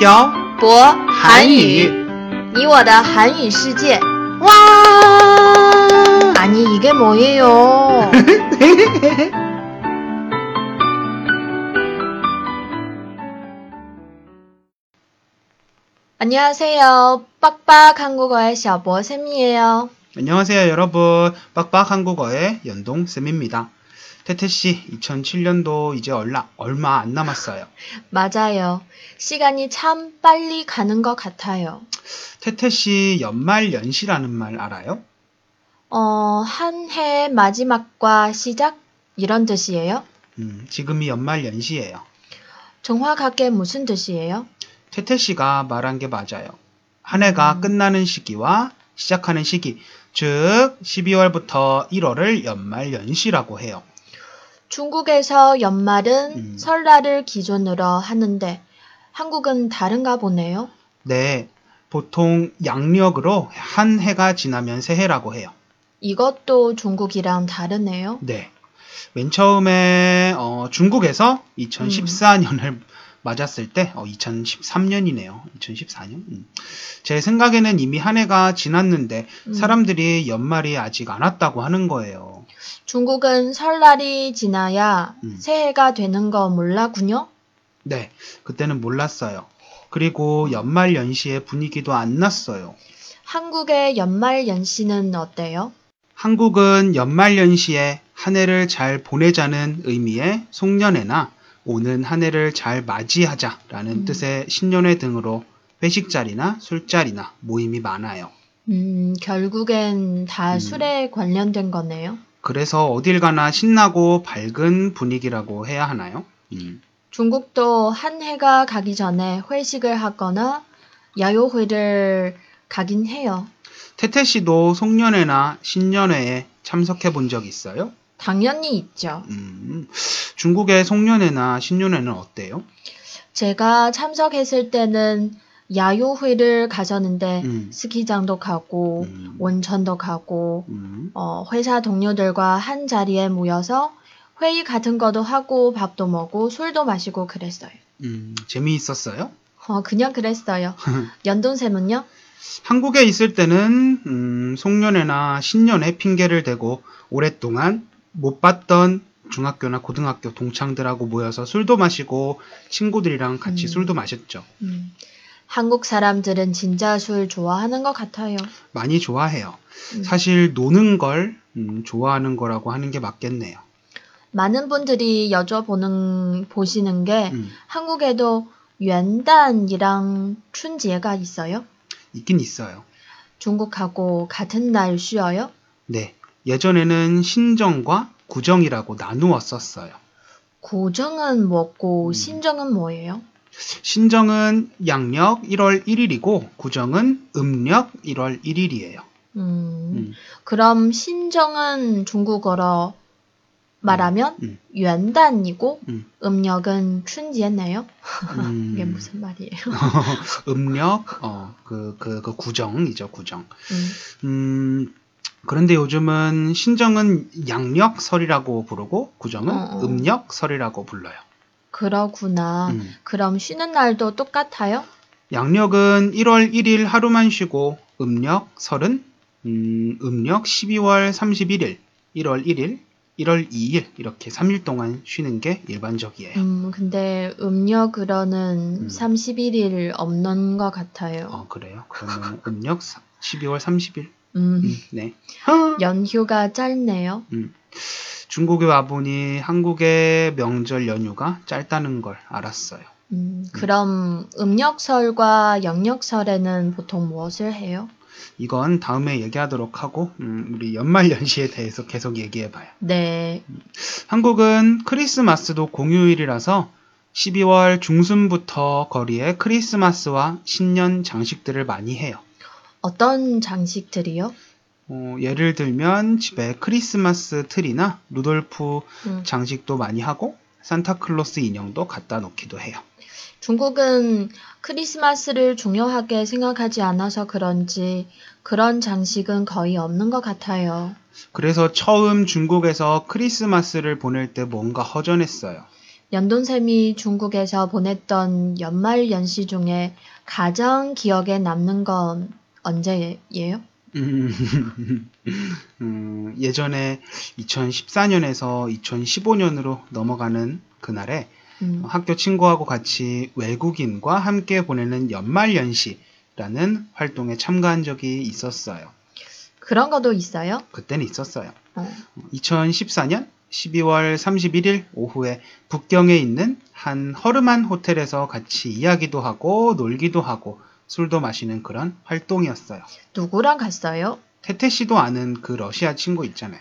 漂博韩语，你我的韩语世界。哇！ 아니 이게 뭐예요? 안녕하세요. 빡빡 한국어의 小博 쌤이에요. 안녕하세요 여러분 빡빡 한국어의 연동 쌤입니다. 태태 씨 2007년도 이제 얼마 얼마 안 남았어요. 맞아요. 시간이 참 빨리 가는 것 같아요. 태태 씨 연말 연시라는 말 알아요? 어, 한 해 마지막과 시작 이런 뜻이에요? 음, 지금이 연말 연시예요. 정확하게 무슨 뜻이에요? 태태 씨가 말한 게 맞아요. 한 해가 음. 끝나는 시기와 시작하는 시기, 즉 12월부터 1월을 연말 연시라고 해요. 중국에서 연말은 음. 설날을 기준으로 하는데 한국은 다른가 보네요. 네, 보통 양력으로 한 해가 지나면 새해라고 해요. 이것도 중국이랑 다르네요. 네. 맨 처음에 어, 중국에서 2014년을 맞았을 때 어, 2013년이네요. 2014년. 음. 제 생각에는 이미 한 해가 지났는데 음. 사람들이 연말이 아직 안 왔다고 하는 거예요. 중국은 설날이 지나야 음. 새해가 되는 거 몰랐군요. 네. 그때는 몰랐어요. 그리고 연말 연시의 분위기도 안 났어요. 한국의 연말 연시는 어때요? 한국은 연말 연시에 한 해를 잘 보내자는 의미의 송년회나 오는 한 해를 잘 맞이하자라는 음. 뜻의 신년회 등으로 회식 자리나 술자리나 모임이 많아요. 음, 결국엔 다 음. 술에 관련된 거네요. 그래서 어딜 가나 신나고 밝은 분위기라고 해야 하나요? 음. 중국도 한 해가 가기 전에 회식을 하거나 야요회를 가긴 해요. 태태 씨도 송년회나 신년회에 참석해 본 적 있어요? 당연히 있죠. 음. 중국의 송년회나 신년회는 어때요? 제가 참석했을 때는 야요회를 가셨는데 음. 스키장도 가고 음. 온천도 가고 음. 어, 회사 동료들과 한 자리에 모여서 회의 같은 것도 하고 밥도 먹고 술도 마시고 그랬어요. 음, 재미있었어요? 어, 그냥 그랬어요. 연돈쌤은요? 한국에 있을 때는 음, 송년회나 신년회 핑계를 대고 오랫동안 못 봤던 중학교나 고등학교 동창들하고 모여서 술도 마시고 친구들이랑 같이 음. 술도 마셨죠. 음, 한국 사람들은 진짜 술 좋아하는 것 같아요. 많이 좋아해요. 음. 사실 노는 걸 음, 좋아하는 거라고 하는 게 맞겠네요. 많은 분들이 여쭤보는 보시는 게 음, 한국에도元旦이랑 춘지가 있어요? 있긴 있어요. 중국하고 같은 날 쉬어요? 네. 예전에는 신정과 구정이라고 나누었었어요. 고정은 뭐고 음. 신정은 뭐예요? 신정은 양력 1월 1일이고 구정은 음력 1월 1일이에요. 음, 음, 그럼 신정은 중국어로 말하면 음.元旦이고 음. 음력은 춘지였네요. 음. 이게 무슨 말이에요? 음력, 어, 그, 그, 그 구정이죠, 구정. 음, 음, 그런데 요즘은 신정은 양력설이라고 부르고 구정은 어, 어. 음력설이라고 불러요. 그러구나. 음. 그럼 쉬는 날도 똑같아요? 양력은 1월 1일 하루만 쉬고 음력설은 음, 음력 12월 31일, 1월 1일, 1월 2일 이렇게 3일 동안 쉬는 게 일반적이에요. 음, 근데 음력으로는 음. 31일 없는 것 같아요. 어, 그래요? 그러면 음력 사- 12월 30일? 음, 음, 네. 연휴가 짧네요. 음. 중국에 와보니 한국의 명절 연휴가 짧다는 걸 알았어요. 음, 그럼 음력설과 영력설에는 보통 무엇을 해요? 이건 다음에 얘기하도록 하고, 음, 우리 연말 연시에 대해서 계속 얘기해봐요. 네, 한국은 크리스마스도 공휴일이라서 12월 중순부터 거리에 크리스마스와 신년 장식들을 많이 해요. 어떤 장식들이요? 어, 예를 들면 집에 크리스마스 트리나 루돌프 음, 장식도 많이 하고 산타클로스 인형도 갖다 놓기도 해요. 중국은 크리스마스를 중요하게 생각하지 않아서 그런지 그런 장식은 거의 없는 것 같아요. 그래서 처음 중국에서 크리스마스를 보낼 때 뭔가 허전했어요. 연돈쌤이 중국에서 보냈던 연말 연시 중에 가장 기억에 남는 건 언제예요? 음, 음, 예전에 2014년에서 2015년으로 넘어가는 그날에 음, 학교 친구하고 같이 외국인과 함께 보내는 연말연시라는 활동에 참가한 적이 있었어요. 그런 것도 있어요? 그때는 있었어요. 어, 2014년 12월 31일 오후에 북경에 있는 한 허름한 호텔에서 같이 이야기도 하고 놀기도 하고 술도 마시는 그런 활동이었어요. 누구랑 갔어요? 태태 씨도 아는 그 러시아 친구 있잖아요.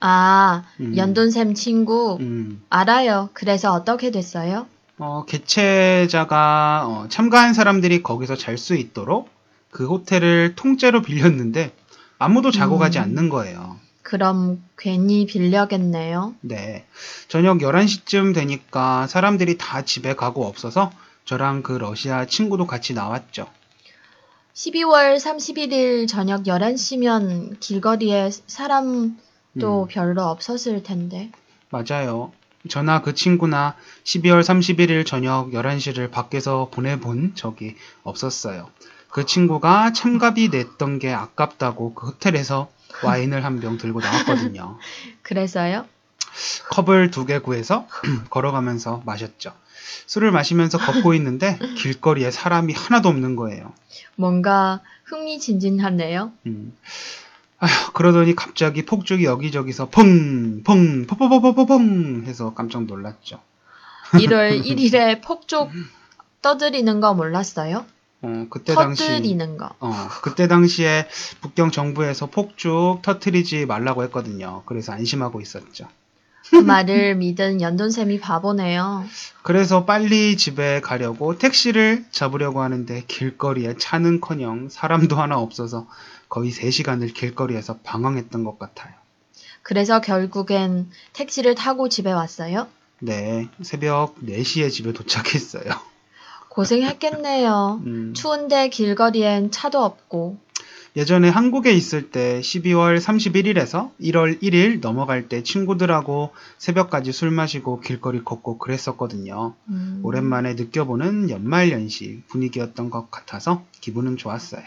아, 음. 연돈쌤 친구. 음, 알아요. 그래서 어떻게 됐어요? 어, 개최자가 어, 참가한 사람들이 거기서 잘 수 있도록 그 호텔을 통째로 빌렸는데 아무도 자고 음. 가지 않는 거예요. 그럼 괜히 빌려겠네요. 네. 저녁 11시쯤 되니까 사람들이 다 집에 가고 없어서 저랑 그 러시아 친구도 같이 나왔죠. 12월 31일 저녁 11시면 길거리에 사람도 음. 별로 없었을 텐데. 맞아요. 저나 그 친구나 12월 31일 저녁 11시를 밖에서 보내본 적이 없었어요. 그 친구가 참가비 냈던 게 아깝다고 그 호텔에서 와인을 한 병 들고 나왔거든요. 그래서요? 컵을 두 개 구해서 걸어가면서 마셨죠. 술을 마시면서 걷고 있는데 길거리에 사람이 하나도 없는 거예요. 뭔가 흥미진진하네요. 음. 아휴, 그러더니 갑자기 폭죽이 여기저기서 펑, 펑, 펑펑펑펑펑 해서 깜짝 놀랐죠. 1월 1일에 폭죽 떠들이는 거 몰랐어요? 어, 그때 당시, 터뜨리는 거. 어, 그때 당시에 북경 정부에서 폭죽 터트리지 말라고 했거든요. 그래서 안심하고 있었죠. 그 말을 믿은 연돈쌤이 바보네요. 그래서 빨리 집에 가려고 택시를 잡으려고 하는데 길거리에 차는커녕 사람도 하나 없어서 거의 3시간을 길거리에서 방황했던 것 같아요. 그래서 결국엔 택시를 타고 집에 왔어요? 네, 새벽 4시에 집에 도착했어요. 고생했겠네요. 음, 추운데 길거리엔 차도 없고. 예전에 한국에 있을 때 12월 31일에서 1월 1일 넘어갈 때 친구들하고 새벽까지 술 마시고 길거리 걷고 그랬었거든요. 음, 오랜만에 느껴보는 연말연시 분위기였던 것 같아서 기분은 좋았어요.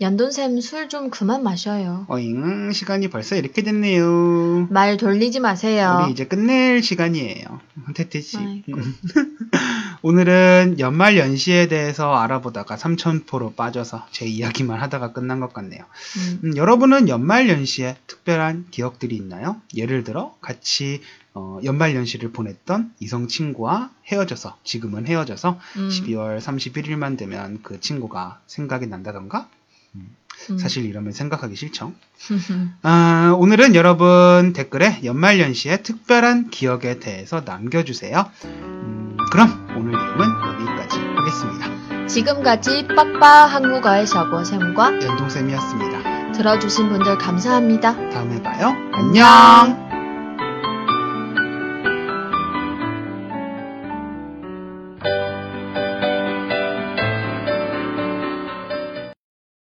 연돈쌤 술 좀 그만 마셔요. 어잉, 시간이 벌써 이렇게 됐네요. 말 돌리지 마세요. 우리 이제 끝낼 시간이에요. 태태씨. 오늘은 연말 연시에 대해서 알아보다가 삼천포로 빠져서 제 이야기만 하다가 끝난 것 같네요. 음, 음, 여러분은 연말 연시에 특별한 기억들이 있나요? 예를 들어 같이 어, 연말 연시를 보냈던 이성 친구와 헤어져서 지금은 헤어져서 음, 12월 31일만 되면 그 친구가 생각이 난다던가? 음. 사실 이러면 생각하기 싫죠. 아, 오늘은 여러분 댓글에 연말연시의 특별한 기억에 대해서 남겨주세요. 음, 그럼 오늘 내용은 여기까지 하겠습니다. 지금까지 빡빡 한국어의 샤고쌤과 연동쌤이었습니다. 들어주신 분들 감사합니다. 다음에 봐요. 안녕!